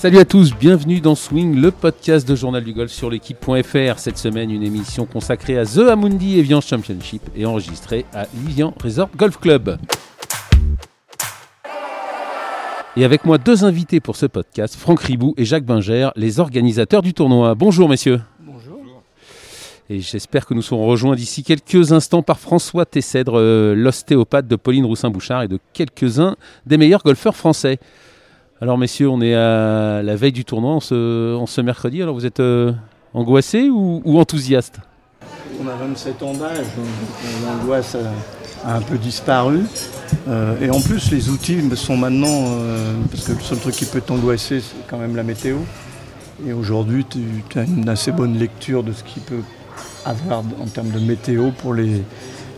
Salut à tous, bienvenue dans Swing, le podcast de Journal du Golf sur l'équipe.fr. Cette semaine, une émission consacrée à The Amundi Evian Championship et enregistrée à Evian Resort Golf Club. Et avec moi, deux invités pour ce podcast, Franck Ribou et Jacques Binger, les organisateurs du tournoi. Bonjour messieurs. Bonjour. Et j'espère que nous serons rejoints d'ici quelques instants par François Tessèdre, euh, l'ostéopathe de Pauline Roussin-Bouchard et de quelques-uns des meilleurs golfeurs français. Alors messieurs, on est à la veille du tournoi, en ce, en ce mercredi. Alors vous êtes euh, angoissé ou, ou enthousiaste On a 27 ans d'âge, donc l'angoisse a, a un peu disparu. Euh, et en plus, les outils sont maintenant, euh, parce que le seul truc qui peut t'angoisser, c'est quand même la météo. Et aujourd'hui, tu as une assez bonne lecture de ce qu'il peut avoir en termes de météo pour les,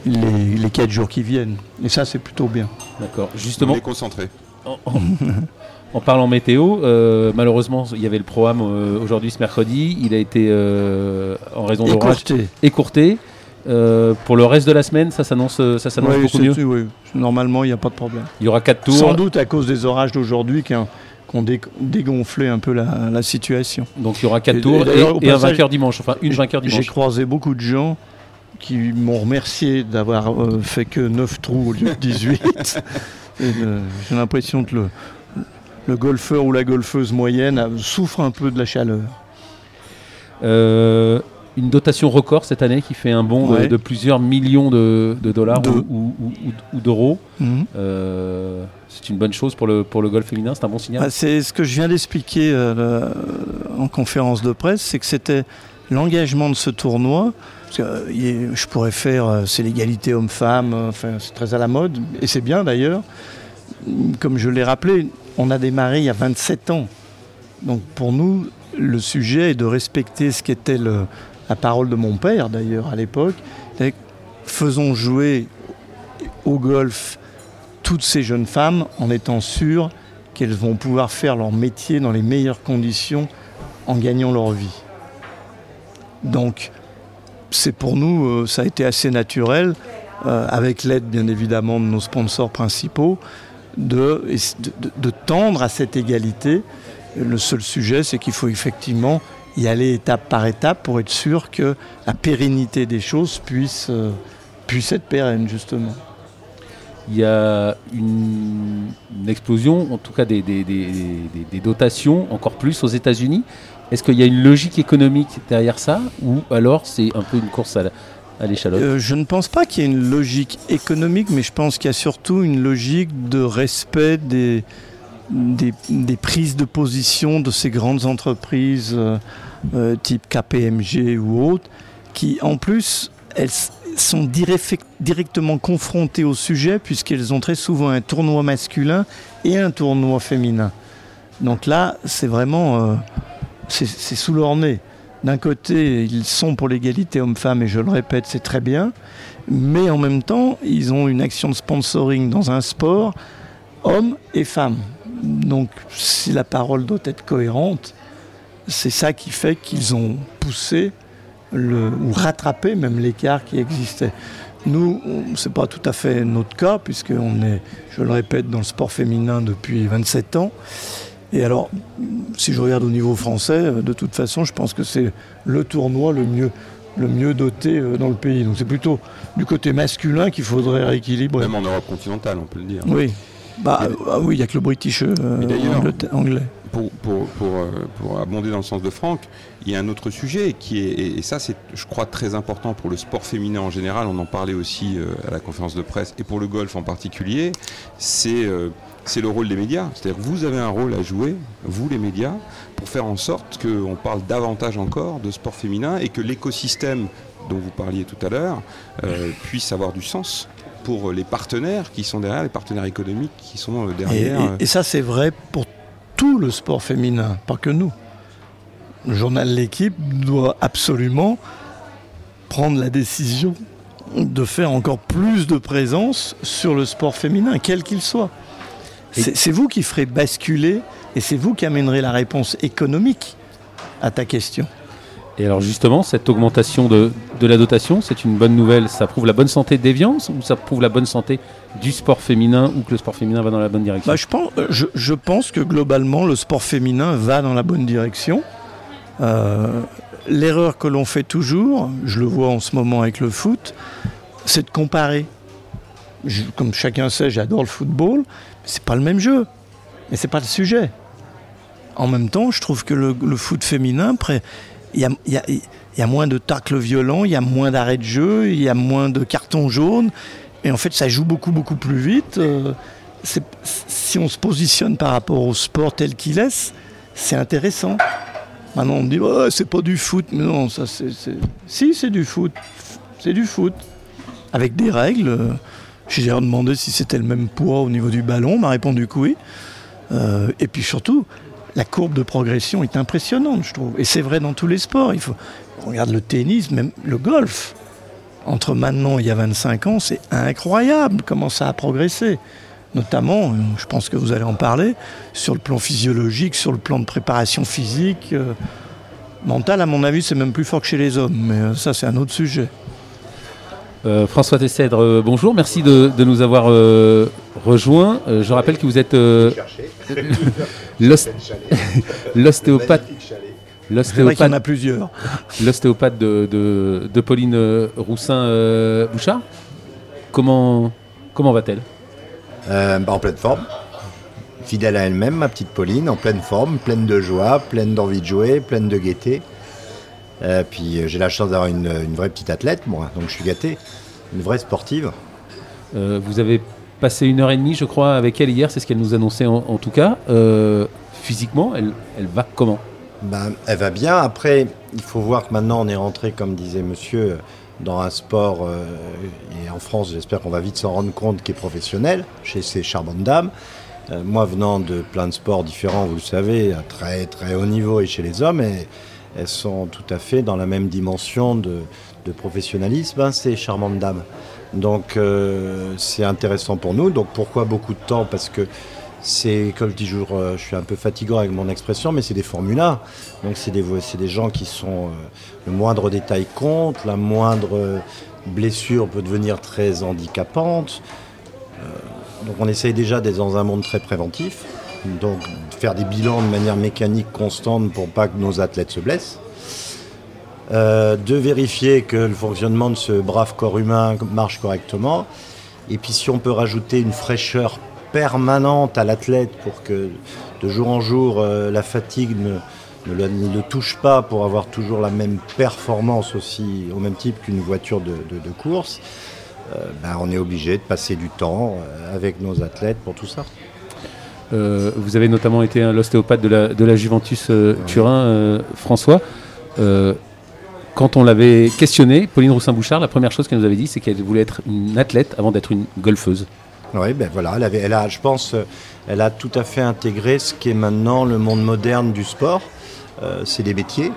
les, les 4 jours qui viennent. Et ça, c'est plutôt bien. D'accord. On Justement, est concentré. en, en- en parlant météo, euh, malheureusement, il y avait le programme euh, aujourd'hui, ce mercredi. Il a été, euh, en raison d'orage, Écourté. écourté. Pour le reste de la semaine, ça s'annonce, ça s'annonce Oui, beaucoup mieux. oui. Normalement, il n'y a pas de problème. Il y aura quatre tours. Sans doute à cause des orages d'aujourd'hui qui ont, dé- dégonflé un peu la, la situation. Donc il y aura quatre Et- tours et et, et un vainqueur dimanche. Enfin, une vainqueur J'ai dimanche. croisé beaucoup de gens qui m'ont remercié d'avoir euh, fait que 9 trous au lieu de 18. Et, euh, J'ai l'impression que le, le golfeur ou la golfeuse moyenne souffre un peu de la chaleur. Euh, une dotation record cette année qui fait un bond de- Ouais. de, plusieurs millions de, de dollars De- ou, ou- ou- ou d'euros. Mhm. Euh, c'est une bonne chose pour le, pour le golf féminin, c'est un bon signal. Ah, c'est ce que je viens d'expliquer euh, en conférence de presse, c'est que c'était l'engagement de ce tournoi. Parce que, il est- je pourrais faire, c'est l'égalité homme-femme, enfin, c'est très à la mode, et c'est bien d'ailleurs. Comme je l'ai rappelé, on a démarré il y a 27 ans. Donc pour nous, le sujet est de respecter ce qu'était la parole de mon père d'ailleurs à l'époque. Faisons jouer au golf toutes ces jeunes femmes en étant sûrs qu'elles vont pouvoir faire leur métier dans les meilleures conditions en gagnant leur vie. Donc, c'est pour nous, euh, ça a été assez naturel, euh, avec l'aide bien évidemment de nos sponsors principaux, de, tendre à cette égalité. Le seul sujet, c'est qu'il faut effectivement y aller étape par étape pour être sûr que la pérennité des choses puisse, euh, puisse être pérenne, justement. Il y a une, explosion, en tout cas des dotations, encore plus aux États-Unis. Est-ce qu'il y a une logique économique derrière ça ou alors c'est un peu une course à la- Euh, je ne pense pas qu'il y ait une logique économique, mais je pense qu'il y a surtout une logique de respect des, prises de position de ces grandes entreprises euh, euh, type KPMG ou autres, qui en plus, elles sont directement confrontées au sujet, puisqu'elles ont très souvent un tournoi masculin et un tournoi féminin. Donc là, c'est vraiment... c'est sous leur nez. D'un côté, ils sont pour l'égalité homme-femme, et je le répète, c'est très bien. Mais en même temps, ils ont une action de sponsoring dans un sport, hommes et femmes. Donc, si la parole doit être cohérente, c'est ça qui fait qu'ils ont poussé ou rattrapé même l'écart qui existait. Nous, on- c'est pas tout à fait notre cas, puisqu'on est, je le répète, dans le sport féminin depuis 27 ans. Et alors, si je regarde au niveau français, euh, de toute façon, je pense que c'est le tournoi le mieux, le mieux doté euh, dans le pays. Donc c'est plutôt du côté masculin qu'il faudrait rééquilibrer. Même en Europe continentale, on peut le dire. Oui. Bah, Mais- ah oui, il n'y a que le British euh, anglais. Pour, pour, pour, euh, pour abonder dans le sens de Franck, il y a un autre sujet qui est, et ça c'est, je crois, très important pour le sport féminin en général, on en parlait aussi à la conférence de presse, et pour le golf en particulier, c'est, c'est le rôle des médias. C'est-à-dire vous avez un rôle à jouer, vous les médias, pour faire en sorte qu'on parle davantage encore de sport féminin et que l'écosystème dont vous parliez tout à l'heure euh, puisse avoir du sens pour les partenaires qui sont derrière, les partenaires économiques qui sont euh, derrière. et- et ça, c'est vrai pour tout le sport féminin, pas que nous. Le journal L'équipe doit absolument prendre la décision de faire encore plus de présence sur le sport féminin, quel qu'il soit. C'est vous qui ferez basculer et c'est vous qui amènerez la réponse économique à ta question. Et alors justement, cette augmentation de, la dotation, c'est une bonne nouvelle. Ça prouve la bonne santé d'Evian ou ça prouve la bonne santé du sport féminin ou que le sport féminin va dans la bonne direction? Bah, je, pense, euh, je, pense, que globalement, le sport féminin va dans la bonne direction. Euh, l'erreur que l'on fait toujours, je le vois en ce moment avec le foot, c'est de comparer. Comme chacun sait, j'adore le football, mais c'est pas le même jeu. Mais c'est pas le sujet. En même temps, je trouve que le, foot féminin, il y a, moins de tacles violents, il y a moins d'arrêts de jeu, il y a moins de cartons jaunes. Et en fait, ça joue beaucoup, beaucoup plus vite. Euh, si on se positionne par rapport au sport tel qu'il est, c'est intéressant. Maintenant, on me dit, c'est pas du foot. Mais non, ça, c'est. Si, c'est du foot. C'est du foot. Avec des règles. J'ai demandé si c'était le même poids au niveau du ballon. On m'a répondu que oui. Euh, et puis surtout, la courbe de progression est impressionnante, je trouve. Et c'est vrai dans tous les sports. Il faut, on regarde le tennis, même le golf. Entre maintenant et il y a 25 ans, c'est incroyable comment ça a progressé. Notamment, je pense que vous allez en parler, sur le plan physiologique, sur le plan de préparation physique. Euh, mental, à mon avis, c'est même plus fort que chez les hommes. Mais euh, ça, c'est un autre sujet. Euh, François Tessèdre, bonjour, merci de, nous avoir rejoints. je rappelle que vous êtes l'ostéopathe. L'ostéopathe. a plusieurs. L'ostéopathe de, de, Pauline euh, Roussin-Bouchard. Euh, comment, comment va-t-elle? Euh, bah, En pleine forme. Fidèle à elle-même, ma petite Pauline, en pleine forme, pleine de joie, pleine d'envie de jouer, pleine de gaieté. Puis j'ai la chance d'avoir une, vraie petite athlète, moi, donc je suis gâté. Une vraie sportive. vous avez passé une heure et demie, je crois, avec elle hier, c'est ce qu'elle nous annonçait en, tout cas. physiquement, elle, elle va comment? Ben, elle va bien. Après, il faut voir que maintenant on est rentré, comme disait monsieur, dans un sport, euh, et en France, j'espère qu'on va vite s'en rendre compte, qui est professionnel, chez ces charmantes dames. Euh, moi, venant de plein de sports différents, vous le savez, à très très haut niveau et chez les hommes, et, elles sont tout à fait dans la même dimension de, professionnalisme, hein, ces charmantes dames. Donc euh, c'est intéressant pour nous. Donc pourquoi beaucoup de temps? Parce que c'est, comme toujours, euh, je suis un peu fatigant avec mon expression, mais c'est des formulas. Donc c'est des, des gens qui sont, euh, le moindre détail compte, la moindre blessure peut devenir très handicapante. Donc on essaye déjà d'être dans un monde très préventif, donc faire des bilans de manière mécanique constante pour pas que nos athlètes se blessent. de vérifier que le fonctionnement de ce brave corps humain marche correctement. Et puis si on peut rajouter une fraîcheur permanente à l'athlète pour que de jour en jour euh, la fatigue ne, le, touche pas pour avoir toujours la même performance aussi au même type qu'une voiture de, course, euh, ben, on est obligé de passer du temps euh, avec nos athlètes pour tout ça. Vous avez notamment été l'ostéopathe de la, de la Juventus Turin, François. quand on l'avait questionné, Pauline Roussin-Bouchard, la première chose qu'elle nous avait dit, c'est qu'elle voulait être une athlète avant d'être une golfeuse. Oui, ben voilà, elle, avait, elle a, je pense, euh, elle a tout à fait intégré ce qui est maintenant le monde moderne du sport. Euh, c'est des métiers.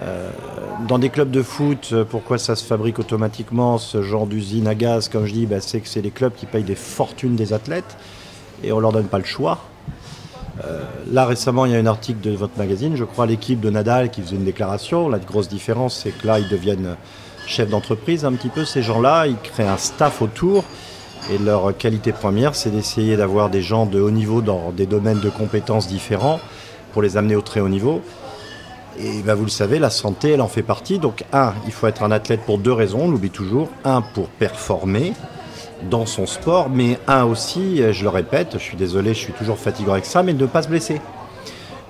Euh, dans des clubs de foot, pourquoi ça se fabrique automatiquement, ce genre d'usine à gaz, comme je dis, ben, c'est que c'est les clubs qui payent des fortunes des athlètes et on leur donne pas le choix. là récemment, il y a un article de votre magazine, je crois, l'équipe de Nadal qui faisait une déclaration. La grosse différence, c'est que là, ils deviennent chefs d'entreprise un petit peu, ces gens-là. Ils créent un staff autour et leur qualité première, c'est d'essayer d'avoir des gens de haut niveau dans des domaines de compétences différents pour les amener au très haut niveau. Et ben vous le savez, la santé, elle en fait partie. Donc, un, il faut être un athlète pour deux raisons, on l'oublie toujours. Un, pour performer dans son sport, mais un aussi, je le répète, je suis désolé, je suis toujours fatigué avec ça, mais ne pas se blesser.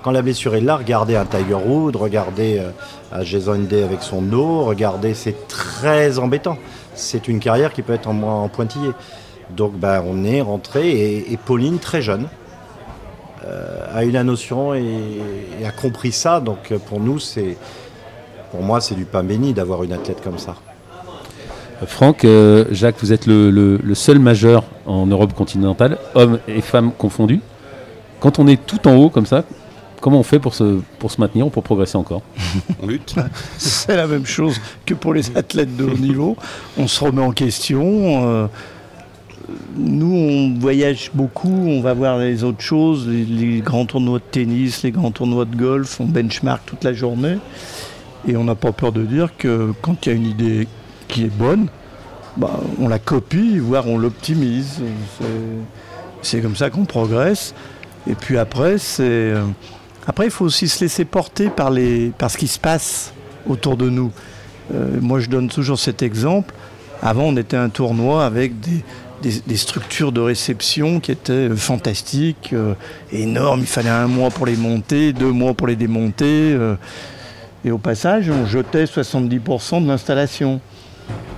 Quand la blessure est là, regardez un Tiger Wood, regardez euh, Jason Day avec son dos, regardez, c'est très embêtant. C'est une carrière qui peut être en, pointillé. Donc ben, on est rentré et, Pauline, très jeune, euh, a eu la notion et, a compris ça. Donc pour nous, c'est, pour moi, c'est du pain béni d'avoir une athlète comme ça. Franck, euh, Jacques, vous êtes le, seul majeur en Europe continentale, hommes et femmes confondus. Quand on est tout en haut comme ça, comment on fait pour se, pour se maintenir ou pour progresser encore On lutte. C'est la même chose que pour les athlètes de haut niveau. On se remet en question. Euh, nous, on voyage beaucoup, on va voir les autres choses, les, grands tournois de tennis, les grands tournois de golf, on benchmark toute la journée. Et on n'a pas peur de dire que quand il y a une idée qui est bonne, bah, on la copie, voire on l'optimise. C'est comme ça qu'on progresse. Et puis après, euh, après il faut aussi se laisser porter par les par ce qui se passe autour de nous. Euh, moi, je donne toujours cet exemple. Avant, on était un tournoi avec des, structures de réception qui étaient euh, fantastiques, énormes. Il fallait un mois pour les monter, deux mois pour les démonter. et au passage, on jetait 70% de l'installation.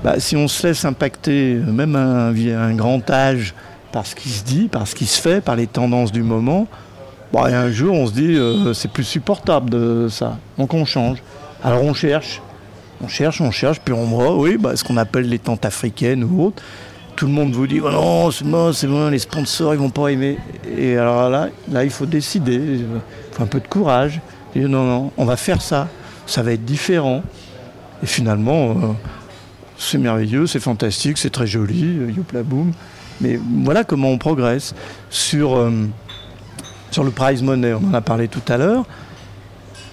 Bah, si on se laisse impacter, même un, un grand âge, par ce qui se dit, par ce qui se fait, par les tendances du moment, bah, un jour on se dit euh, c'est plus supportable de ça. Donc on change. Alors on cherche, on cherche, on cherche, puis on voit, oui, bah, ce qu'on appelle les tentes africaines ou autres. Tout le monde vous dit oh non, c'est bon, c'est bon, les sponsors ils vont pas aimer. Et alors là, là il faut décider, il faut un peu de courage. Non, non, on va faire ça, ça va être différent. Et finalement, euh, c'est merveilleux, c'est fantastique, c'est très joli, euh, youpla boum. Mais voilà comment on progresse. Sur, euh, sur le prize money, on en a parlé tout à l'heure.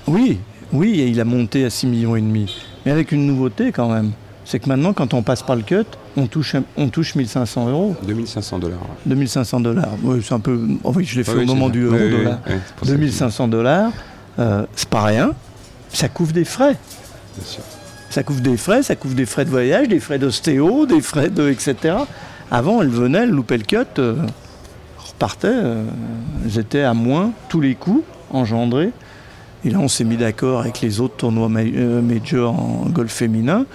Oui, oui, il a monté à 6 millions et demi. Mais avec une nouveauté quand même. C'est que maintenant, quand on passe par le cut, on touche, on touche 1500 euros. 2500 dollars. 2500 dollars. Oui, c'est un peu. Oh oui, je l'ai fait au moment du euro dollar. 2500 dollars, euh, c'est pas rien. Ça couvre des frais. Bien sûr. Ça couvre des frais, ça couvre des frais de voyage, des frais d'ostéo, des frais de. etc. Avant, elles venaient, elles loupaient le cut, euh, repartaient, euh, elles étaient à moins tous les coups engendrés. Et là, on s'est mis d'accord avec les autres tournois euh, majors en golf féminin.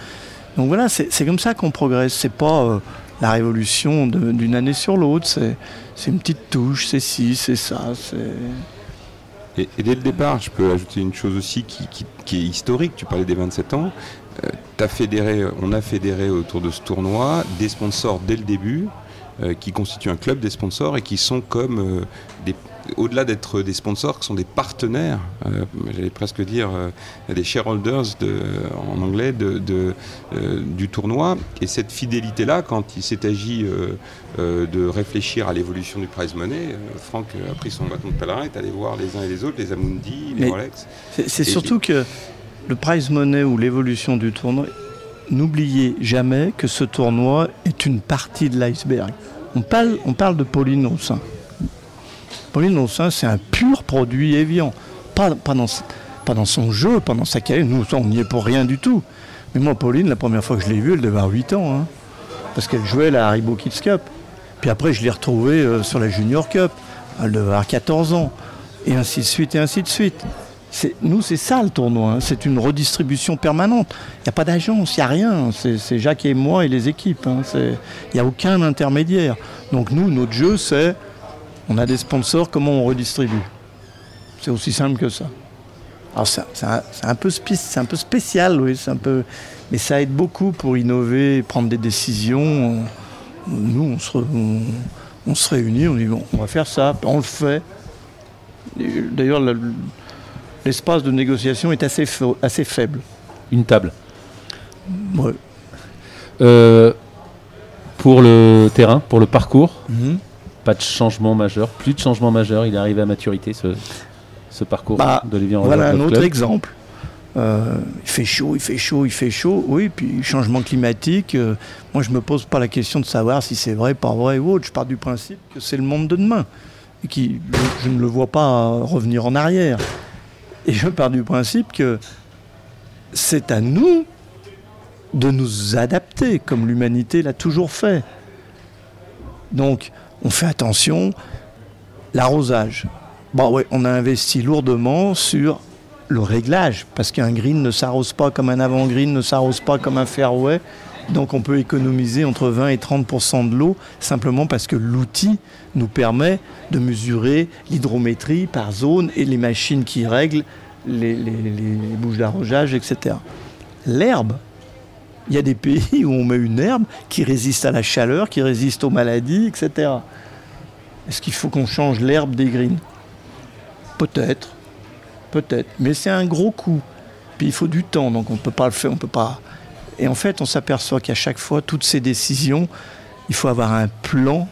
Donc voilà, c'est comme ça qu'on progresse. C'est pas la révolution d'une année sur l'autre. C'est une petite touche, c'est ci, c'est ça. Et, dès le départ, je peux ajouter une chose aussi qui est historique. Tu parlais des 27 ans. Euh, fédéré, on a fédéré autour de ce tournoi des sponsors dès le début, euh, qui constituent un club des sponsors et qui sont comme euh, des au-delà d'être des sponsors, qui sont des partenaires, j'allais presque dire des shareholders de, en anglais de, du tournoi. Et cette fidélité-là, quand il s'est agi de réfléchir à l'évolution du prize money, Franck a pris son bâton de pèlerin, est allé voir les uns et les autres, les Amundi, les Rolex. C'est surtout que le prize money ou l'évolution du tournoi, n'oubliez jamais que ce tournoi est une partie de l'iceberg. On parle, de Pauline Haussin. Pauline Haussin, c'est un pur produit Evian. Pas, son jeu, pas dans sa carrière. Nous, on n'y est pour rien du tout. Mais moi, Pauline, la première fois que je l'ai vue, elle devait avoir 8 ans. Hein. parce qu'elle jouait la Haribo Kids Cup. Puis après, je l'ai retrouvée euh, sur la Junior Cup. Elle devait avoir 14 ans. Et ainsi de suite, et ainsi de suite nous, c'est ça le tournoi. Hein. C'est une redistribution permanente. Il n'y a pas d'agence, il n'y a rien. C'est Jacques et moi et les équipes. Hein. Il n'y a aucun intermédiaire. Donc nous, notre jeu, c'est on a des sponsors, comment on redistribue? C'est aussi simple que ça. Alors c'est un, peu spécial, oui, mais ça aide beaucoup pour innover, prendre des décisions. Nous, on se, on se réunit, on dit bon, on va faire ça, on le fait. D'ailleurs, l'espace de négociation est assez, assez faible. Une table. Euh, pour le terrain, pour le parcours, mhm. pas de changement majeur, plus de changement majeur, il est arrivé à maturité ce, ce parcours bah, de Voilà un autre exemple. Euh, il fait chaud, il fait chaud, il fait chaud. Oui, puis changement climatique. Euh, moi, je me pose pas la question de savoir si c'est vrai, pas vrai ou autre. Je pars du principe que c'est le monde de demain et qui, je ne le vois pas revenir en arrière. Et je pars du principe que c'est à nous de nous adapter, comme l'humanité l'a toujours fait. Donc, on fait attention. L'arrosage. Ouais, on a investi lourdement sur le réglage, parce qu'un green ne s'arrose pas comme un avant-green, ne s'arrose pas comme un fairway. Donc on peut économiser entre 20 et 30% de l'eau simplement parce que l'outil nous permet de mesurer l'hydrométrie par zone et les machines qui règlent les, bouches d'arrosage, etc. L'herbe, il y a des pays où on met une herbe qui résiste à la chaleur, qui résiste aux maladies, etc. Est-ce qu'il faut qu'on change l'herbe des greens? Peut-être, peut-être, mais c'est un gros coup. Puis il faut du temps, donc on ne peut pas le faire, on peut pas. Et en fait, on s'aperçoit qu'à chaque fois, toutes ces décisions, il faut avoir un plan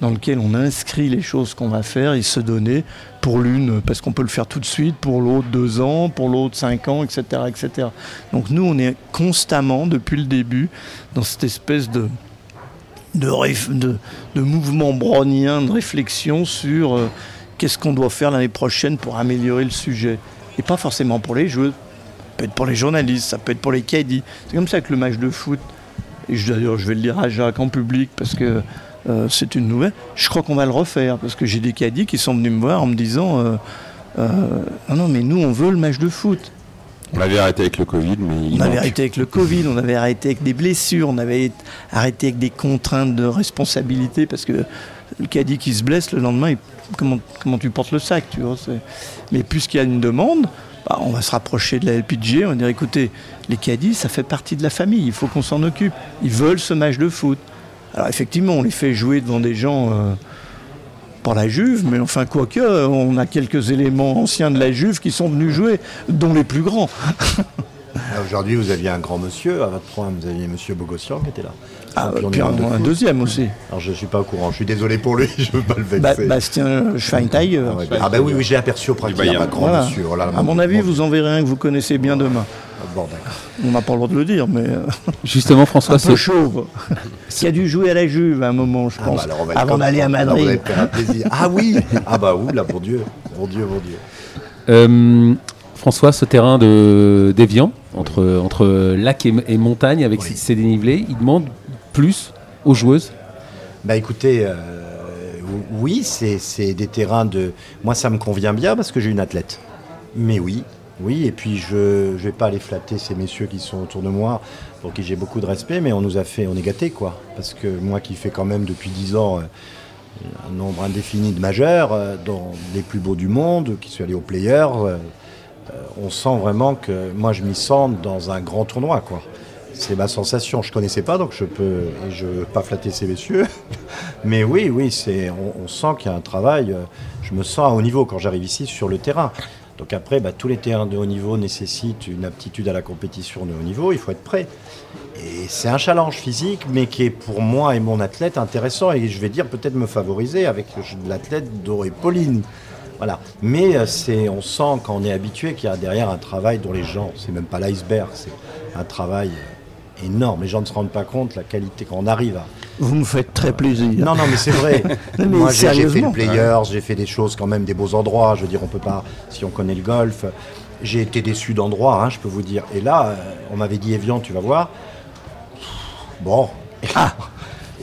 dans lequel on inscrit les choses qu'on va faire et se donner pour l'une, parce qu'on peut le faire tout de suite, pour l'autre deux ans, pour l'autre cinq ans, etc., etc. Donc nous, on est constamment, depuis le début, dans cette espèce de, de, mouvement brownien, de réflexion sur euh, qu'est-ce qu'on doit faire l'année prochaine pour améliorer le sujet. Et pas forcément pour les ça peut être pour les journalistes, ça peut être pour les caddies. C'est comme ça que le match de foot, et d'ailleurs je vais le dire à Jacques en public parce que euh, c'est une nouvelle. Je crois qu'on va le refaire parce que j'ai des caddies qui sont venus me voir en me disant euh, euh, non, non, mais nous on veut le match de foot. On avait arrêté avec le Covid, mais on avait arrêté avec le Covid, on avait arrêté avec des blessures, on avait arrêté avec des contraintes de responsabilité parce que le caddie qui se blesse le lendemain, comment, comment tu portes le sac, tu vois Mais puisqu'il y a une demande, bah, on va se rapprocher de la LPG, on va dire écoutez, les caddies, ça fait partie de la famille, il faut qu'on s'en occupe. Ils veulent ce match de foot. Alors effectivement, on les fait jouer devant des gens euh, par la Juve, mais enfin quoique, on a quelques éléments anciens de la Juve qui sont venus jouer, dont les plus grands. Aujourd'hui, vous aviez un grand monsieur à votre programme, vous aviez monsieur Bogossian qui était là. Ah, puis un, un deuxième aussi. Alors je ne suis pas au courant, je suis désolé pour lui, je ne veux pas le vexer. Bastien Schweinsteiger. Ah, ouais, ah bah oui, oui j'ai aperçu au pratique, un grand monsieur. Oh à mon avis, vous en verrez un que vous connaissez bien demain. On n'a pas le droit de le dire, mais. Euh, Justement, François. Un peu chauve. Qui a dû jouer à la Juve à un moment, je ah, pense. Bah avant d'aller à Madrid. ah oui Ah bah oui, là, pour Dieu. Pour Dieu, pour Dieu. Euh, François, ce terrain de d'Evian, entre, entre lac et, montagne, avec ses dénivelés, il demande plus aux joueuses? Bah écoutez. Euh, oui, c'est des terrains de. Moi, ça me convient bien parce que j'ai une athlète. Mais oui, oui, et puis je ne vais pas aller flatter ces messieurs qui sont autour de moi, pour qui j'ai beaucoup de respect, mais on nous a fait, on est gâtés, quoi. Parce que moi qui fais quand même depuis 10 ans euh, un nombre indéfini de majeurs, euh, dans les plus beaux du monde, qui sont allés aux players, euh, on sent vraiment que moi je m'y sens dans un grand tournoi, quoi. C'est ma sensation. Je ne connaissais pas, donc je peux veux pas flatter ces messieurs. Mais oui, oui, on, sent qu'il y a un travail. Je me sens à haut niveau quand j'arrive ici sur le terrain. Donc après, bah, tous les terrains de haut niveau nécessitent une aptitude à la compétition de haut niveau, il faut être prêt. Et c'est un challenge physique, mais qui est pour moi et mon athlète intéressant, et je vais dire peut-être me favoriser avec l'athlète Doré Pauline. Voilà. Mais euh, c'est, on sent quand on est habitué qu'il y a derrière un travail dont les gens, c'est même pas l'iceberg, c'est un travail énorme. Les gens ne se rendent pas compte la qualité quand on arrive à. Vous me faites très plaisir. Non, non, mais c'est vrai. Moi, j'ai fait le Players, j'ai fait des choses quand même, des beaux endroits. Je veux dire, on peut pas, si on connaît le golf. J'ai été déçu d'endroits, hein, je peux vous dire. Et là, euh, on m'avait dit Evian, tu vas voir. Bon. Ah.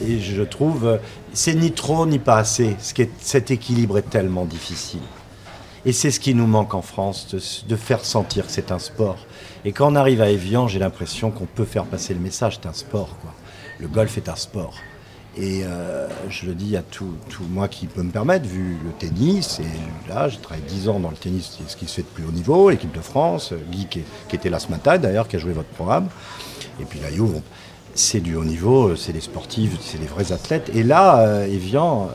Et je trouve, euh, c'est ni trop ni pas assez. Cet équilibre est tellement difficile. Et c'est ce qui nous manque en France, de, faire sentir que c'est un sport. Et quand on arrive à Evian, j'ai l'impression qu'on peut faire passer le message, c'est un sport. Le golf est un sport. Et euh, je le dis à tout, tout, moi qui peut me permettre, vu le tennis, et là, j'ai travaillé 10 ans dans le tennis, ce qui se fait de plus haut niveau, l'équipe de France, Guy qui, était là ce matin d'ailleurs, qui a joué votre programme, et puis la Juve, c'est du haut niveau, c'est des sportifs, c'est des vrais athlètes. Et là, euh, Evian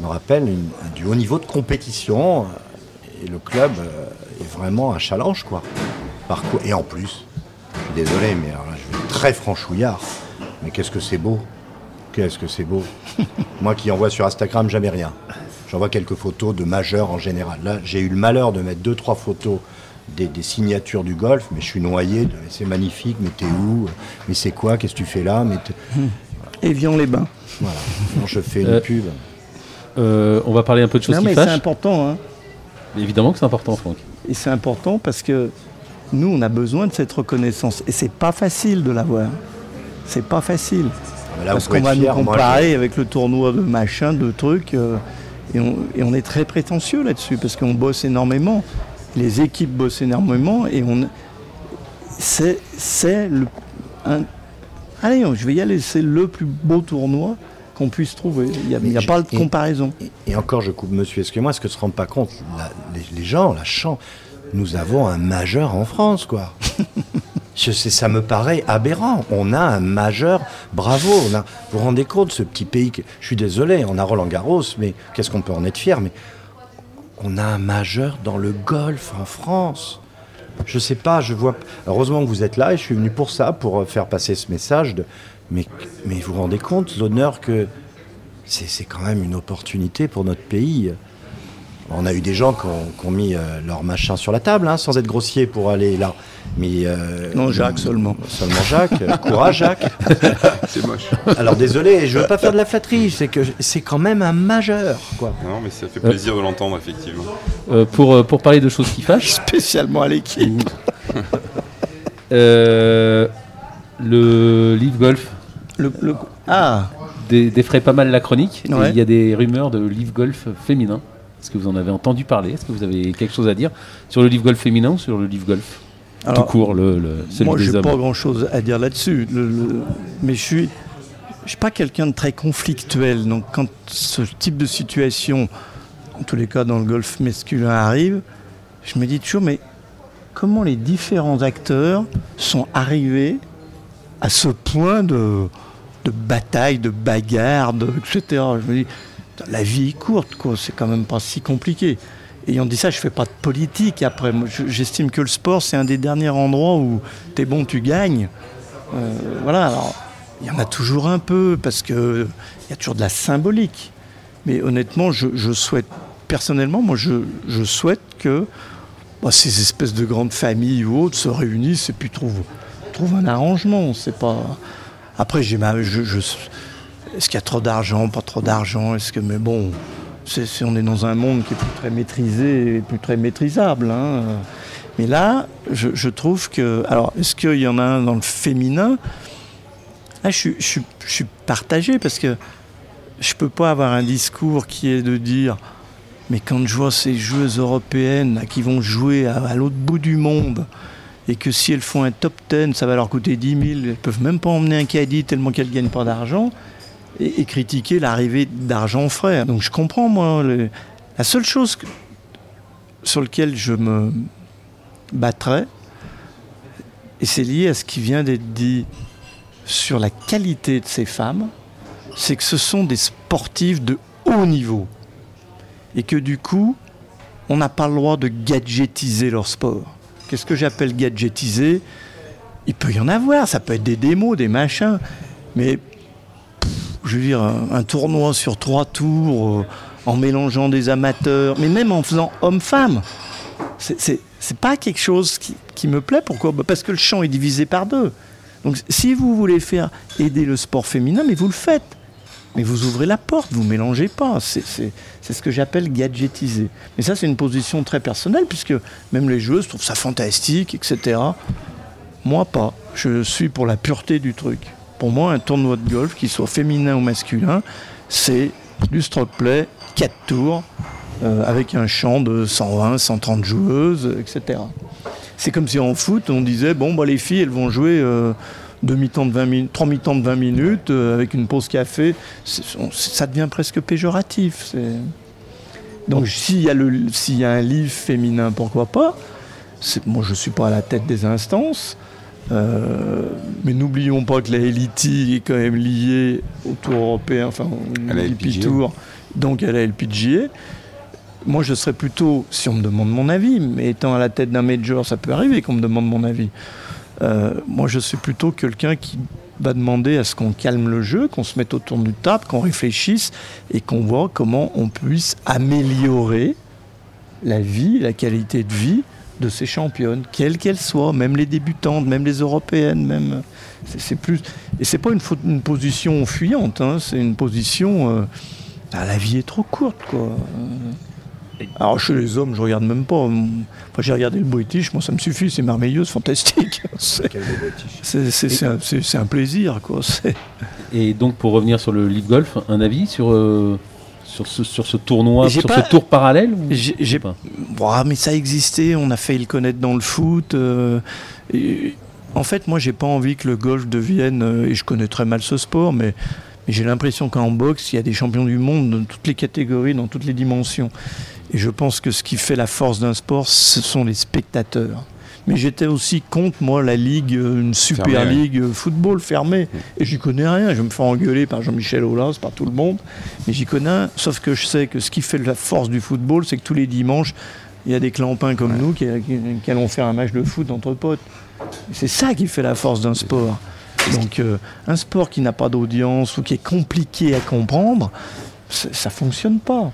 me rappelle une, du haut niveau de compétition, et le club euh, est vraiment un challenge, quoi. Et en plus, je suis désolé, mais je vais très franchouillard. Mais qu'est-ce que c'est beau Qu'est-ce que c'est beau Moi qui envoie sur Instagram jamais rien. J'envoie quelques photos de majeurs en général. Là, j'ai eu le malheur de mettre deux, trois photos des, signatures du golf, mais je suis noyé. C'est magnifique, mais t'es où Mais c'est quoi Qu'est-ce que tu fais là mais Evian les bains. Voilà. je fais une euh, pub. Euh, on va parler un peu de choses non, mais c'est important. Hein. Évidemment que c'est important, Franck. Et c'est important parce que nous, on a besoin de cette reconnaissance. Et c'est pas facile de l'avoir. C'est pas facile. Parce qu'on va nous comparer avec le tournoi de machin, de trucs. Euh, et, on, est très prétentieux là-dessus parce qu'on bosse énormément. Les équipes bossent énormément et on. C'est, le. allez, je vais y aller. C'est le plus beau tournoi qu'on puisse trouver. Il n'y a, pas de comparaison. Et, encore, je coupe monsieur, excusez-moi, est-ce que se rendent pas compte les, les, gens, la chance nous avons un majeur en France, quoi. Je sais, ça me paraît aberrant. On a un majeur, bravo. vous vous rendez compte, ce petit pays, que, je suis désolé, on a Roland Garros, mais qu'est-ce qu'on peut en être fier Mais on a un majeur dans le golf en France. Je sais pas, je vois. Heureusement que vous êtes là et je suis venu pour ça, pour euh, faire passer ce message. Mais, mais vous vous rendez compte l'honneur que c'est quand même une opportunité pour notre pays. On a eu des gens qui ont, mis euh, leur machin sur la table, hein, sans être grossier pour aller là. Mais euh, non, Jacques seulement. Seulement Jacques. Courage, Jacques. c'est moche. Alors désolé, je veux pas faire de la flatterie. C'est que c'est quand même un majeur, quoi. Non, mais ça fait plaisir de l'entendre effectivement. pour pour parler de choses qui fâchent. Spécialement à l'équipe. le Live Golf. Le, ah défraie pas mal la chronique. Il y a des rumeurs de Live Golf féminin. Est-ce que vous en avez entendu parler? Est-ce que vous avez quelque chose à dire sur le Live Golf féminin ou sur le Live Golf? Tout court, le, le celui Moi, j'ai pas grand-chose à dire là-dessus. mais je suis, je suis pas quelqu'un de très conflictuel. Donc, quand ce type de situation, en tous les cas dans le golf masculin, arrive, je me dis toujours, mais comment les différents acteurs sont arrivés à ce point de, de bataille, de bagarre, etc. Je me dis, la vie est courte. C'est quand même pas si compliqué. Ayant dit ça, je fais pas de politique après. J'estime que le sport, c'est un des derniers endroits où t'es bon, tu gagnes. Euh, voilà, alors, il y en a toujours un peu, parce qu'il y a toujours de la symbolique. Mais honnêtement, je, souhaite, personnellement, moi, je, souhaite que bah, ces espèces de grandes familles ou autres se réunissent et puis trouvent, un arrangement. C'est pas. Après, j'ai ma, est-ce qu'il y a trop d'argent, pas trop d'argent? Est-ce que, mais bon, on est dans un monde qui est plus très maîtrisé et plus très maîtrisable. Hein. Mais là, je, trouve que, alors, est-ce qu'il y en a un dans le féminin? Là, je, suis partagé parce que je peux pas avoir un discours qui est de dire mais quand je vois ces joueuses européennes qui vont jouer à l'autre bout du monde, et que si elles font un top 10, ça va leur coûter 10 000, elles peuvent même pas emmener un caddie tellement qu'elles gagnent pas d'argent, et, critiquer l'arrivée d'argent frais. Donc je comprends, moi, la seule chose sur laquelle je me battrais, et c'est lié à ce qui vient d'être dit sur la qualité de ces femmes, c'est que ce sont des sportifs de haut niveau. Et que du coup, on n'a pas le droit de gadgetiser leur sport. Qu'est-ce que j'appelle gadgetiser? Il peut y en avoir, ça peut être des démos, des machins, mais je veux dire, un, tournoi sur trois tours, euh, en mélangeant des amateurs, mais même en faisant homme-femme, c'est pas quelque chose qui, me plaît. Pourquoi? Bah, Parce que le champ est divisé par deux. Donc si vous voulez faire aider le sport féminin, mais vous le faites. Mais vous ouvrez la porte, vous mélangez pas. C'est ce que j'appelle gadgetiser. Mais ça, c'est une position très personnelle, puisque même les joueuses trouvent ça fantastique, etc. Moi, pas. Je suis pour la pureté du truc. Pour moi, un tournoi de golf, qu'il soit féminin ou masculin, c'est du stroke play, 4 tours, euh, avec un champ de 120, 130 joueuses, etc. C'est comme si en foot, on disait, bon, bah, les filles, elles vont jouer... Euh, mi-temps de 20 minutes, trois mi-temps de 20 minutes euh, avec une pause café, ça devient presque péjoratif. Donc s'il y, a y a un livre féminin, pourquoi pas? Moi je ne suis pas à la tête des instances, euh, mais n'oublions pas que la LIT est quand même liée au Tour européen, enfin au Tour, donc à la LPGA. Moi, je serais plutôt, si on me demande mon avis, mais étant à la tête d'un major, ça peut arriver qu'on me demande mon avis. Euh, moi, je suis plutôt quelqu'un qui va demander à ce qu'on calme le jeu, qu'on se mette autour d'une table, qu'on réfléchisse et qu'on voit comment on puisse améliorer la vie, la qualité de vie de ces championnes, quelles qu'elles soient, même les débutantes, même les européennes, même c'est plus et c'est pas une, une, position fuyante, hein, c'est une position euh, ah, la vie est trop courte quoi. Alors chez les hommes, je regarde même pas. j'ai regardé le British, moi ça me suffit, c'est merveilleux, c'est fantastique. C'est un, plaisir. Quoi. Et donc pour revenir sur le Live Golf, un avis sur, euh, sur, ce, sur ce tournoi, sur ce tour parallèle J'ai pas. mais ça existait, on a failli le connaître dans le foot. Euh, en fait, moi j'ai pas envie que le golf devienne, euh, et je connais très mal ce sport, mais j'ai l'impression qu'en boxe, il y a des champions du monde dans toutes les catégories, dans toutes les dimensions. Et je pense que ce qui fait la force d'un sport, ce sont les spectateurs. Mais j'étais aussi contre, moi, la ligue, euh, une super ligue euh, football fermée. Mm. Et j'y connais rien. Je me fais engueuler par Jean-Michel Aulas, par tout le monde. Mais j'y connais rien. Sauf que je sais que ce qui fait la force du football, c'est que tous les dimanches, il y a des clampins comme nous qui, allons faire un match de foot entre potes. C'est ça qui fait la force d'un sport. Donc euh, un sport qui n'a pas d'audience ou qui est compliqué à comprendre, ça fonctionne pas.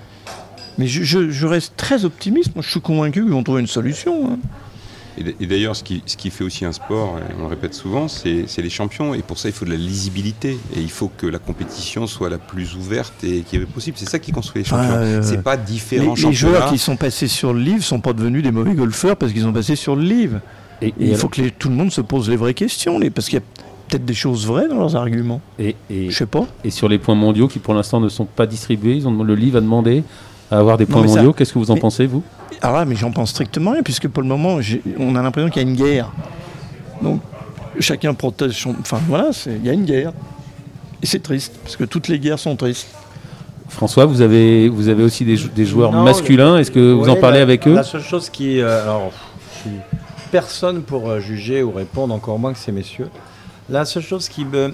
Mais je, reste très optimiste. Moi, je suis convaincu qu'ils vont trouver une solution. Hein. Et d'ailleurs, ce qui, ce qui, fait aussi un sport, on le répète souvent, c'est les champions. Et pour ça, il faut de la lisibilité. Et il faut que la compétition soit la plus ouverte et qui est possible. C'est ça qui construit les champions. Euh, c'est pas différents les, les joueurs qui sont passés sur le livre sont pas devenus des mauvais golfeurs parce qu'ils ont passé sur le livre. Et, il faut que tout le monde se pose les vraies questions. parce qu'il y a peut-être des choses vraies dans leurs arguments. Et, et, je sais pas. Et sur les points mondiaux qui pour l'instant ne sont pas distribués, ils ont, le livre a demandé à avoir des points mondiaux. Qu'est-ce que vous en pensez, vous? Ah ouais, mais j'en pense strictement rien, puisque pour le moment, on a l'impression qu'il y a une guerre. Donc, chacun protège son. Enfin, voilà, il y a une guerre. Et c'est triste, parce que toutes les guerres sont tristes. François, vous avez, vous avez aussi des, joueurs masculins. Est-ce que vous en parlez avec eux? La seule chose qui. Euh, alors, je suis personne pour euh, juger ou répondre, encore moins que ces messieurs. La seule chose qui me,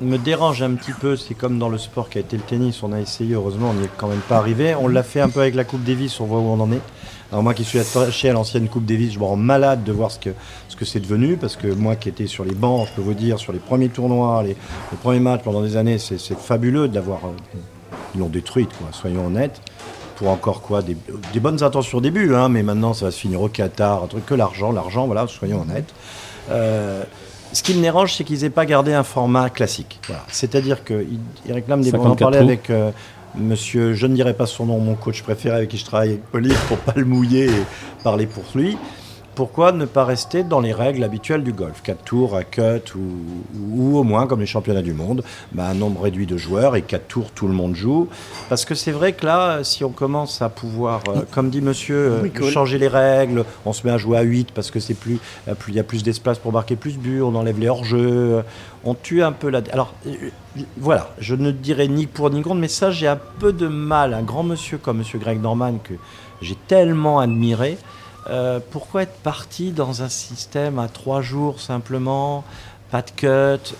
me dérange un petit peu, c'est comme dans le sport qui a été le tennis, on a essayé, heureusement, on n'y est quand même pas arrivé. On l'a fait un peu avec la Coupe Davis, on voit où on en est. Alors moi qui suis attaché à l'ancienne Coupe Davis, je me rends malade de voir ce que ce que c'est devenu, parce que moi qui étais sur les bancs, je peux vous dire, sur les premiers tournois, les, premiers matchs pendant des années, c'est fabuleux d'avoir... Euh, ils l'ont détruite, quoi, soyons honnêtes. Pour encore quoi des, bonnes intentions au début, hein, mais maintenant ça va se finir au Qatar, un truc que l'argent, l'argent, voilà, soyons honnêtes. Euh, ce qui me dérange, c'est qu'ils n'aient pas gardé un format classique. C'est-à-dire qu'ils réclament des... On en parlait avec euh, monsieur, je ne dirais pas son nom, mon coach préféré avec qui je travaille, Olive, pour pas le mouiller et parler pour lui pourquoi ne pas rester dans les règles habituelles du golf? 4 tours à cut ou, au moins comme les championnats du monde, bah, un nombre réduit de joueurs et 4 tours tout le monde joue. Parce que c'est vrai que là, si on commence à pouvoir, euh, comme dit monsieur, euh, changer les règles, on se met à jouer à 8 parce que c'est plus, il y a plus d'espace pour marquer plus de buts, on enlève les hors-jeux, on tue un peu la. Alors euh, voilà, je ne dirais ni pour ni contre, mais ça j'ai un peu de mal. Un grand monsieur comme monsieur Greg Norman que j'ai tellement admiré. Euh, pourquoi être parti dans un système à trois jours simplement pas de cut,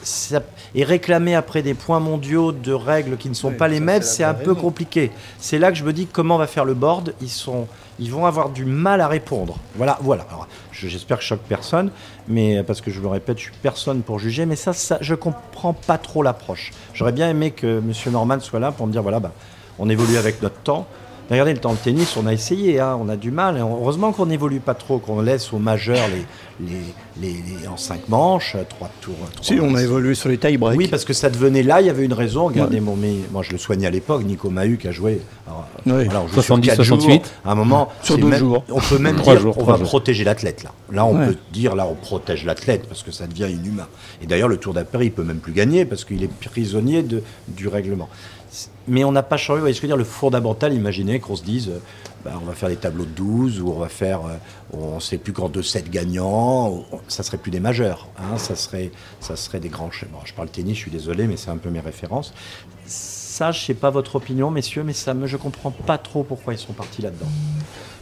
et réclamer après des points mondiaux de règles qui ne sont pas les mêmes, c'est un peu compliqué. C'est là que je me dis comment va faire le board. Ils sont, ils vont avoir du mal à répondre. Voilà, voilà. J'espère que je choque personne, mais parce que je le répète, je suis personne pour juger. Mais ça, ça je comprends pas trop l'approche. J'aurais bien aimé que M. Norman soit là pour me dire voilà, bah, on évolue avec notre temps. Regardez, le temps de tennis, on a essayé, hein, on a du mal. Heureusement qu'on n'évolue pas trop, qu'on laisse aux majeurs les, les, les, en cinq manches, trois tours. si, on a évolué sur les tailles break. Oui, parce que ça devenait là, il y avait une raison. Regardez, mon, moi je le soignais à l'époque, Nico Mahut qui a joué. Alors, 70, 68. à un moment, sur deux jours. On peut même dire, jours, on va protéger l'athlète là. Là, on peut dire, là, on protège l'athlète parce que ça devient inhumain. Et d'ailleurs, le Tour d'Après, il peut même plus gagner parce qu'il est prisonnier de, du règlement mais on n'a pas changé. Vous voyez ce que je veux dire Le fondamental, imaginez qu'on se dise, euh, bah, on va faire des tableaux de 12, ou on va faire, euh, on ne sait plus qu'en 2-7 gagnants, ça serait plus des majeurs, hein, ça, serait, ça serait des grands. Bon, je parle tennis, je suis désolé, mais c'est un peu mes références. Ça, je ne sais pas votre opinion, messieurs, mais ça me, je ne comprends pas trop pourquoi ils sont partis là-dedans.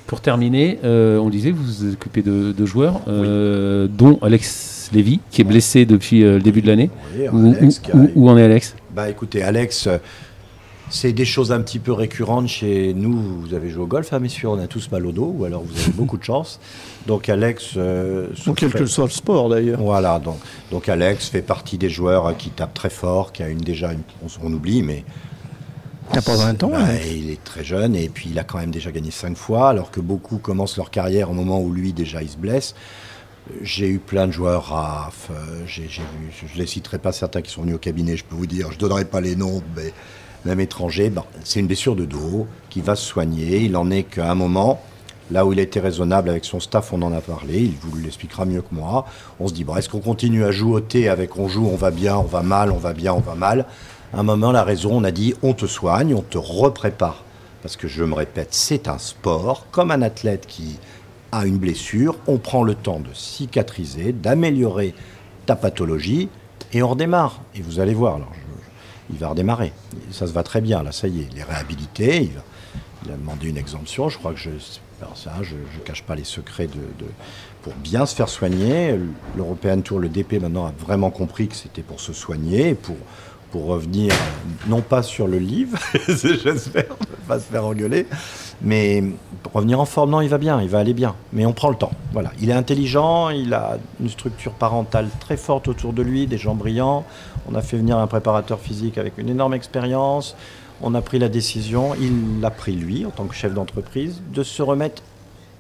Pour terminer, euh, on disait, vous vous occupez de, joueurs, dont Alex Lévy, qui est blessé depuis le début de l'année. où, où, en est Alex? Bah écoutez, Alex, c'est des choses un petit peu récurrentes chez nous. Vous avez joué au golf, hein, messieurs, on a tous mal au dos, ou alors vous avez beaucoup de chance. Donc Alex... Euh, quel que soit le sport d'ailleurs. Voilà, donc, donc Alex fait partie des joueurs qui tapent très fort, qui a une déjà, une, on, oublie, mais... Il n'a pas 20 ans. Bah, il est très jeune et puis il a quand même déjà gagné 5 fois, alors que beaucoup commencent leur carrière au moment où lui déjà il se blesse. J'ai eu plein de joueurs RAF, euh, j'ai vu, je ne les citerai pas certains qui sont venus au cabinet, je peux vous dire, je ne donnerai pas les noms, mais même étranger, c'est une blessure de dos qui va se soigner. Il en est qu'à un moment, là où il était raisonnable avec son staff, on en a parlé, il vous l'expliquera mieux que moi. On se dit, bon, est-ce qu'on continue à jouer avec on joue, on va bien, on va mal, on va bien, on va mal? À un moment, la raison, on a dit, on te soigne, on te reprépare. Parce que je me répète, c'est un sport, comme un athlète qui a une blessure, on prend le temps de cicatriser, d'améliorer ta pathologie, et on redémarre. Et vous allez voir, alors il va redémarrer. Ça se va très bien, là, ça y est, il est réhabilité, il, a demandé une exemption, je crois que je je ne cache pas les secrets de, pour bien se faire soigner. L'European Tour, le DP maintenant a vraiment compris que c'était pour se soigner, pour, pour revenir, non pas sur le livre, j'espère, pas se faire engueuler, mais pour revenir en forme, non, il va bien, il va aller bien. Mais on prend le temps. Voilà. Il est intelligent, il a une structure parentale très forte autour de lui, des gens brillants. On a fait venir un préparateur physique avec une énorme expérience. On a pris la décision, il l'a pris lui, en tant que chef d'entreprise, de se remettre,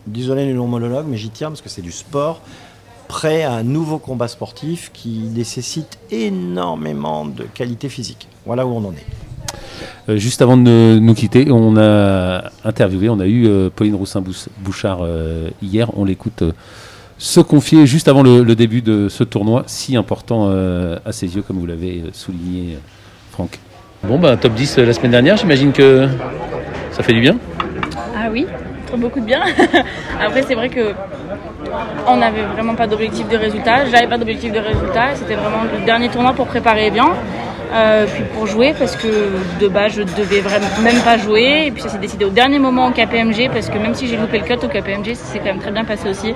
désolé les longs monologues, mais j'y tiens parce que c'est du sport, prêt à un nouveau combat sportif qui nécessite énormément de qualité physique. Voilà où on en est. Euh, juste avant de nous quitter, on a interviewé, on a eu euh, Pauline Roussin-Bouchard euh, hier. On l'écoute se confier juste avant le, début de ce tournoi si important à ses yeux, comme vous l'avez souligné, Franck. Bon, bah, top 10 la semaine dernière, j'imagine que ça fait du bien Ah oui, trop beaucoup de bien. Après, c'est vrai que on n'avait vraiment pas d'objectif de résultat. J'avais pas d'objectif de résultat. C'était vraiment le dernier tournoi pour préparer bien. Euh, puis pour jouer parce que de base je devais vraiment même pas jouer. Et puis ça s'est décidé au dernier moment au KPMG parce que même si j'ai loupé le cut au KPMG ça s'est quand même très bien passé aussi.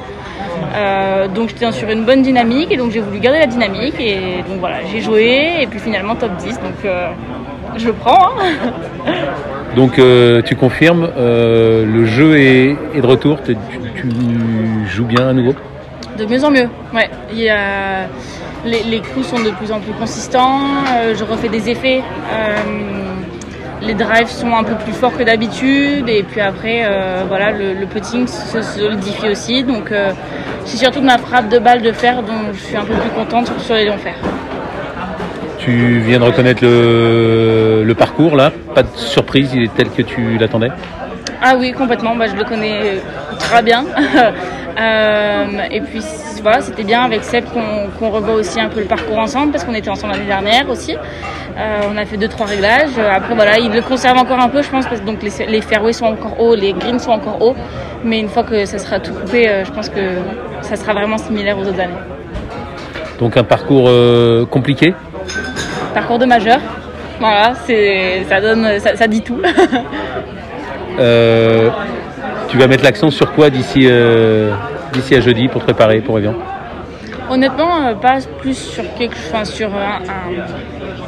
Euh, donc j'étais sur une bonne dynamique et donc j'ai voulu garder la dynamique et donc voilà j'ai joué et puis finalement top 10 donc euh, je prends hein. donc tu confirmes le jeu est, de retour tu, tu, joues bien à nouveau? De mieux en mieux ouais. Il y a les, coups sont de plus en plus consistants, euh, je refais des effets. Euh, les drives sont un peu plus forts que d'habitude et puis après euh, voilà le, putting se solidifie aussi donc c'est surtout ma frappe de balle de fer dont je suis un peu plus contente sur les longs fers. Tu viens de reconnaître le, le parcours là, pas de surprise, il est tel que tu l'attendais Ah oui complètement, bah, je le connais très bien. et puis voilà, c'était bien avec Seb qu'on revoit aussi un peu le parcours ensemble parce qu'on était ensemble l'année dernière aussi. Euh, on a fait deux trois réglages. Après voilà, il le conserve encore un peu, je pense, parce que donc les, les, fairways sont encore hauts, les greens sont encore hauts. Mais une fois que ça sera tout coupé, euh, je pense que ça sera vraiment similaire aux autres années. Donc un parcours euh, compliqué? Parcours de majeur. Voilà, c'est ça donne, ça, dit tout. tu vas mettre l'accent sur quoi d'ici d'ici à jeudi pour préparer pour Evian Honnêtement, euh, pas plus sur quelque enfin, sur un,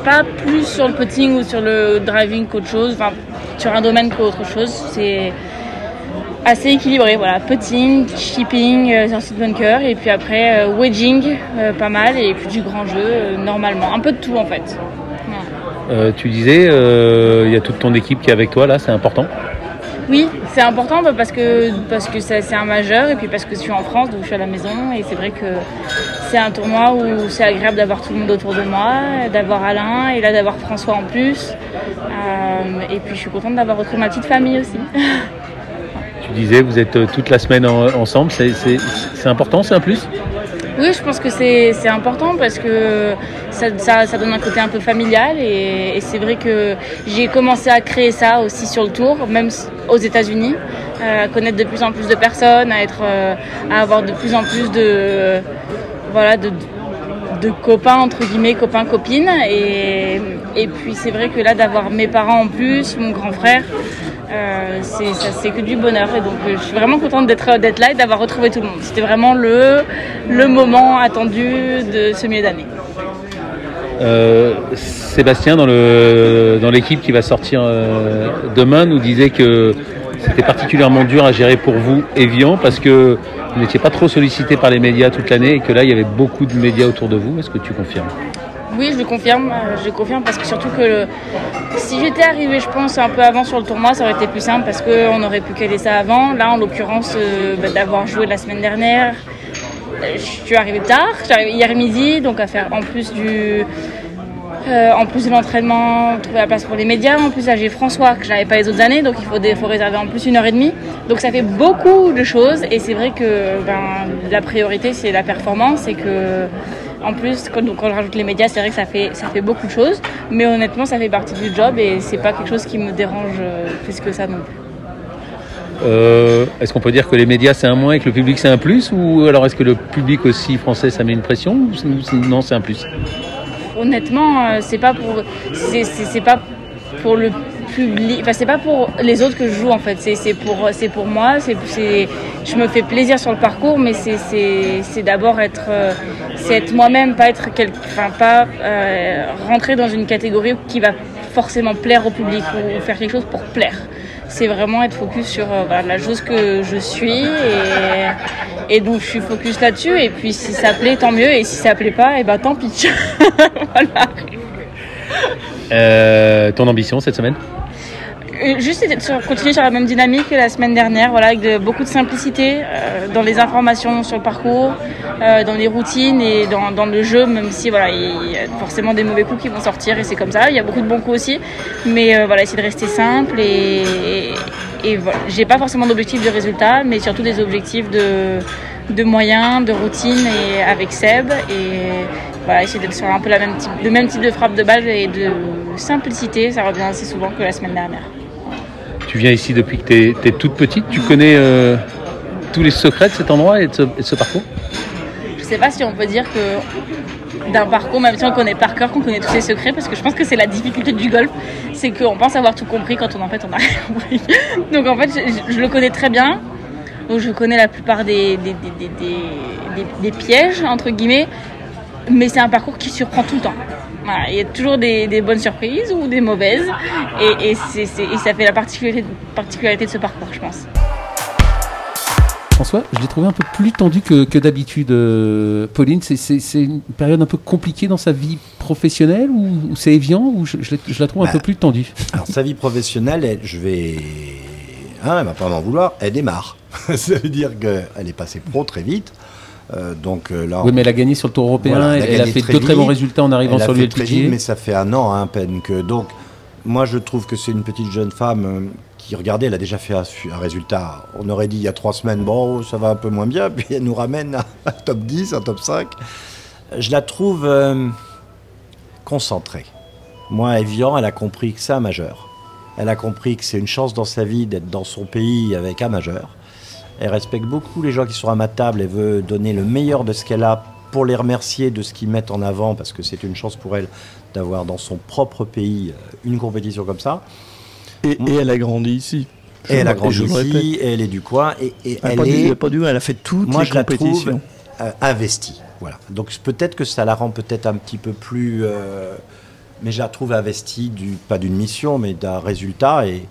pas plus sur le putting ou sur le driving qu'autre chose, enfin, sur un domaine qu'autre chose. C'est assez équilibré, voilà, putting, chipping, euh, un bunker et puis après euh, wedging, pas mal et puis du grand jeu normalement, un peu de tout en fait. tu disais, il y a toute ton équipe qui est avec toi là, c'est important? Oui, c'est important bah, parce que parce que c'est un majeur et puis parce que je suis en France, donc je suis à la maison et c'est vrai que c'est un tournoi où c'est agréable d'avoir tout le monde autour de moi, d'avoir Alain et là d'avoir François en plus. Euh, et puis je suis contente d'avoir retrouvé ma petite famille aussi. Tu disais, vous êtes euh, toute la semaine ensemble, c'est important, c'est un plus? Oui, je pense que c'est important parce que ça, ça, donne un côté un peu familial et, c'est vrai que j'ai commencé à créer ça aussi sur le tour, même aux États-Unis, euh, à connaître de plus en plus de personnes, à être, euh, à avoir de plus en plus de, voilà, de, de copains entre guillemets, copains copines et, et puis c'est vrai que là d'avoir mes parents en plus, mon grand frère. Euh, c'est que du bonheur et donc euh, je suis vraiment contente d'être là et d'avoir retrouvé tout le monde. C'était vraiment le, le moment attendu de ce milieu d'année. Euh, Sébastien, dans l'équipe dans qui va sortir demain, nous disait que c'était particulièrement dur à gérer pour vous, Evian, parce que vous n'étiez pas trop sollicité par les médias toute l'année et que là, il y avait beaucoup de médias autour de vous. Est-ce que tu confirmes? Oui, je le confirme. Euh, je confirme parce que surtout que si j'étais arrivée, je pense, un peu avant sur le tournoi, ça aurait été plus simple parce qu'on aurait pu caler ça avant. Là, en l'occurrence, euh, bah, d'avoir joué la semaine dernière, euh, je suis arrivée tard. Hier midi, donc à faire en plus du. en plus de l'entraînement, trouver la place pour les médias. En plus, là, j'ai François, que je n'avais pas les autres années, donc il faut, faut, réserver en plus une heure et demie. Donc ça fait beaucoup de choses, et c'est vrai que ben, la priorité, c'est la performance, et que en plus, quand, quand je rajoute les médias, c'est vrai que ça fait, ça fait beaucoup de choses. Mais honnêtement, ça fait partie du job et c'est pas quelque chose qui me dérange euh, plus que ça non plus. Euh, est-ce qu'on peut dire que les médias c'est un moins et que le public c'est un plus? Ou alors est-ce que le public aussi français ça met une pression? Ou non c'est un plus? Honnêtement euh, c'est pas pour c'est pas pour le public. Enfin, c'est pas pour les autres que je joue en fait. C'est pour, pour moi. C'est, je me fais plaisir sur le parcours, mais c'est d'abord être, euh, être moi-même, pas être quel, enfin, pas euh, rentrer dans une catégorie qui va forcément plaire au public ou faire quelque chose pour plaire. C'est vraiment être focus sur euh, la chose que je suis et, donc je suis focus là-dessus. Et puis si ça plaît, tant mieux. Et si ça plaît pas, et eh ben tant pis. ton ambition cette semaine? Juste continuer sur la même dynamique que la semaine dernière, voilà, avec beaucoup de simplicité euh, dans les informations sur le parcours, dans les routines et dans, le jeu, même si voilà, il y a forcément des mauvais coups qui vont sortir et c'est comme ça. Il y a beaucoup de bons coups aussi, mais voilà, essayer de rester simple et. J'ai pas forcément d'objectifs de résultat, mais surtout des objectifs de, de moyens, de routine et avec Seb et voilà, essayer d'être sur un peu la même type, le même type de frappe de balle et de simplicité, ça revient assez souvent que la semaine dernière. Tu viens ici depuis que tu es, toute petite, tu connais euh, tous les secrets de cet endroit et de ce, parcours? Je sais pas si on peut dire que d'un parcours, même si on connaît par cœur, qu'on connaît tous les secrets, parce que je pense que c'est la difficulté du golf, c'est qu'on pense avoir tout compris quand on en fait on a rien compris. Donc en fait, je, le connais très bien, donc je connais la plupart des, des pièges, entre guillemets, mais c'est un parcours qui surprend tout le temps. Il y a toujours des, bonnes surprises ou des mauvaises, et, ça fait la particularité, de ce parcours, je pense. François, je l'ai trouvé un peu plus tendu que, d'habitude. Euh, Pauline, c'est une période un peu compliquée dans sa vie professionnelle ou, c'est évident ou je, la trouve un bah, peu plus tendue? Alors, sa vie professionnelle, je vais. Hein, elle va pas m'en vouloir, elle démarre. ça veut dire qu'elle est passée pro très vite. Euh, donc euh, là, oui, mais elle a gagné sur le Tour européen. elle, a, fait deux très bons résultats en arrivant sur l'ULPG. Mais ça fait un an hein, à peine que. Donc, moi, je trouve que c'est une petite jeune femme euh, qui, regardez, elle a déjà fait un, résultat. On aurait dit il y a trois semaines, bon, ça va un peu moins bien, puis elle nous ramène à un top 10, un top 5. Je la trouve concentrée. Moi, Evian, elle a compris que c'est un majeur. Elle a compris que c'est une chance dans sa vie d'être dans son pays avec un majeur. Elle respecte beaucoup les gens qui sont à ma table et veut donner le meilleur de ce qu'elle a pour les remercier de ce qu'ils mettent en avant, parce que c'est une chance pour elle d'avoir dans son propre pays euh, une compétition comme ça. Et, elle a grandi ici. et elle a grandi ici, et elle est du coin, et, elle, est... Pas du, elle a fait toutes moi, les compétitions. Euh, investie, voilà. Donc peut-être que ça la rend peut-être un petit peu plus... Euh, mais je la trouve investie, du, pas d'une mission, mais d'un résultat, et,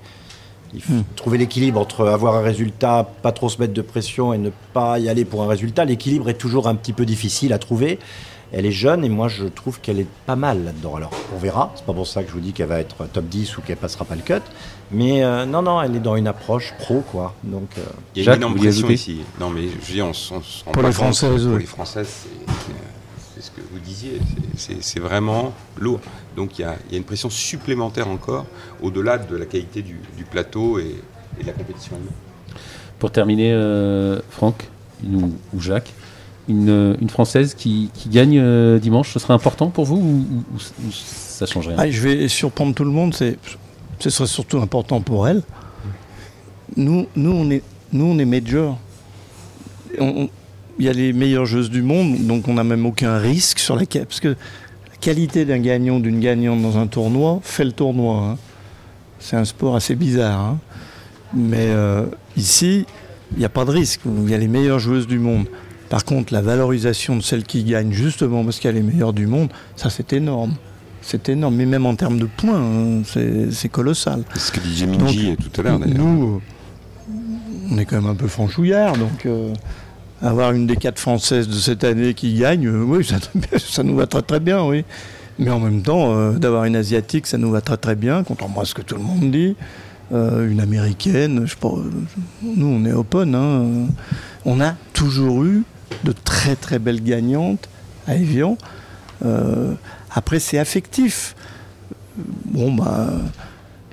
il faut hmm. trouver l'équilibre entre avoir un résultat, pas trop se mettre de pression et ne pas y aller pour un résultat. L'équilibre est toujours un petit peu difficile à trouver. Elle est jeune et moi je trouve qu'elle est pas mal là-dedans. Alors on verra, c'est pas pour ça que je vous dis qu'elle va être top 10 ou qu'elle passera pas le cut. Mais euh, non, non, elle est dans une approche pro quoi. Donc, euh, Il y a une énorme pression ici. Non mais je dis, on, pour les Françaises, pour les Françaises, c'est ce que vous disiez, c'est vraiment lourd. Donc il y, a, une pression supplémentaire encore, au-delà de la qualité du, plateau et, de la compétition Pour terminer, euh, Franck ou, Jacques, une, Française qui, gagne euh, dimanche, ce serait important pour vous ou, ça change rien? Ah, Je vais surprendre tout le monde, ce serait surtout important pour elle. Nous, nous, on, est, nous on est major. On, il y a les meilleures joueuses du monde, donc on n'a même aucun risque sur la parce que la qualité d'un gagnant, d'une gagnante dans un tournoi fait le tournoi. Hein. C'est un sport assez bizarre. Hein. Mais euh, ici, il n'y a pas de risque. Il y a les meilleures joueuses du monde. Par contre, la valorisation de celles qui gagnent justement parce qu'il y a les meilleures du monde, ça c'est énorme. C'est énorme, mais même en termes de points, hein, c'est colossal. C'est ce que disait Minji tout à l'heure. Nous, on est quand même un peu franchouillard, donc euh, avoir une des quatre françaises de cette année qui gagne, euh, oui, ça, nous va très très bien, oui. Mais en même temps, euh, d'avoir une asiatique, ça nous va très très bien, contrairement à ce que tout le monde dit. Euh, une américaine, nous on est open. Hein. On a toujours eu de très très belles gagnantes à Evian. après, c'est affectif. Bon, bah,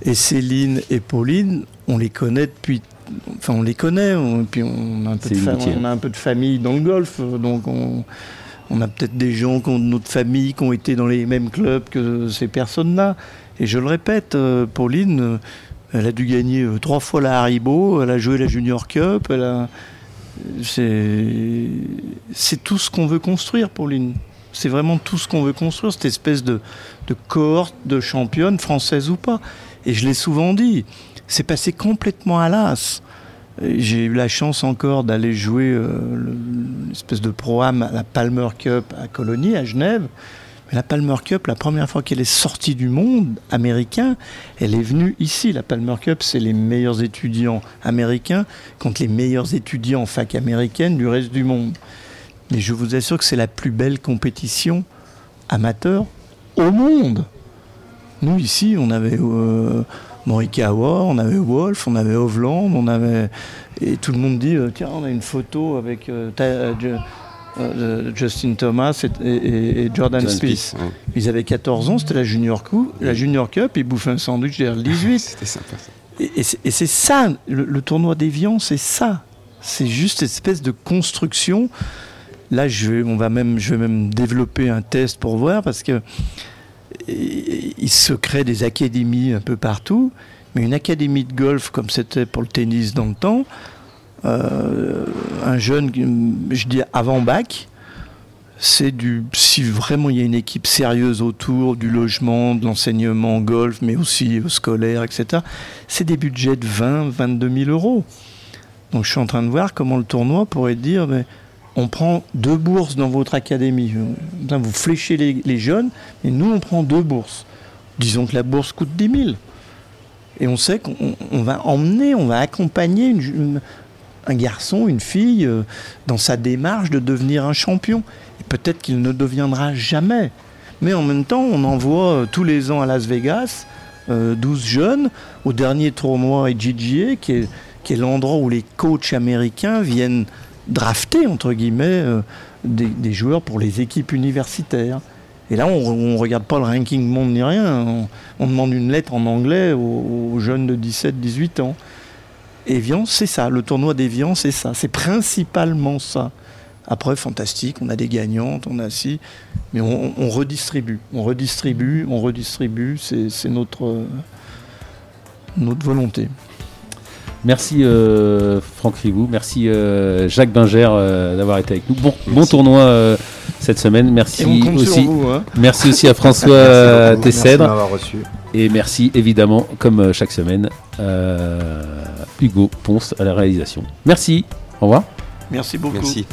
et Céline et Pauline, on les connaît depuis enfin, on les connaît, on, puis on a, un peu de on a un peu de famille dans le golf, donc on, a peut-être des gens qui ont de notre famille, qui ont été dans les mêmes clubs que ces personnes-là. Et je le répète, euh, Pauline, euh, elle a dû gagner euh, trois fois la Haribo, elle a joué la Junior Cup, c'est tout ce qu'on veut construire, Pauline. C'est vraiment tout ce qu'on veut construire, cette espèce de, de cohorte de championne, française ou pas. Et je l'ai souvent dit, c'est passé complètement à l'as. J'ai eu la chance encore d'aller jouer l'espèce de programme à la Palmer Cup à Colonie, à Genève. Mais la Palmer Cup, la première fois qu'elle est sortie du monde américain, elle est venue ici. La Palmer Cup, c'est les meilleurs étudiants américains contre les meilleurs étudiants fac américaine du reste du monde. Mais je vous assure que c'est la plus belle compétition amateur au monde. Nous, ici, on avait euh, Morikawa, on avait Wolf, on avait Hovland, on avait. Et tout le monde dit euh, tiens, on a une photo avec. Euh, euh, Justin Thomas et, Jordan Spieth. Ils avaient 14 ans, c'était la Junior Cup, la Junior Cup, ils bouffaient un sandwich derrière le 18. c'était sympa Et, c'est ça, le, tournoi d'Evian, c'est ça. C'est juste cette espèce de construction. Là, je vais, on va même, je vais même développer un test pour voir parce que il se crée des académies un peu partout, mais une académie de golf comme c'était pour le tennis dans le temps, euh, un jeune, je dis avant bac, c'est du si vraiment il y a une équipe sérieuse autour du logement, de l'enseignement golf, mais aussi scolaire, etc. C'est des budgets de 20, 22 000 euros. Donc je suis en train de voir comment le tournoi pourrait dire, mais on prend deux bourses dans votre académie. Vous fléchez les, jeunes, et nous on prend deux bourses. Disons que la bourse coûte 10 000. Et on sait qu'on va emmener, on va accompagner un garçon, une fille, euh, dans sa démarche de devenir un champion. Et peut-être qu'il ne deviendra jamais. Mais en même temps, on envoie euh, tous les ans à Las Vegas 12 euh, jeunes au dernier tournoi IGGA, qui qui est l'endroit où les coachs américains viennent drafter, entre guillemets, des, joueurs pour les équipes universitaires. Et là, on ne regarde pas le ranking monde ni rien. On, demande une lettre en anglais aux, jeunes de 17-18 ans. Evian, c'est ça. Le tournoi d'Evian, c'est ça. C'est principalement ça. Après, fantastique, on a des gagnantes, on a si, mais on, redistribue, on redistribue, on redistribue, c'est notre, notre volonté. Merci euh, Franck Ribou, merci euh, Jacques Binger euh, d'avoir été avec nous. Bon, bon tournoi cette semaine. Merci aussi. Hein. Merci aussi à François Tessèdre. Et merci évidemment, comme chaque semaine, Hugo Ponce à la réalisation. Merci. Au revoir. Merci beaucoup. Merci.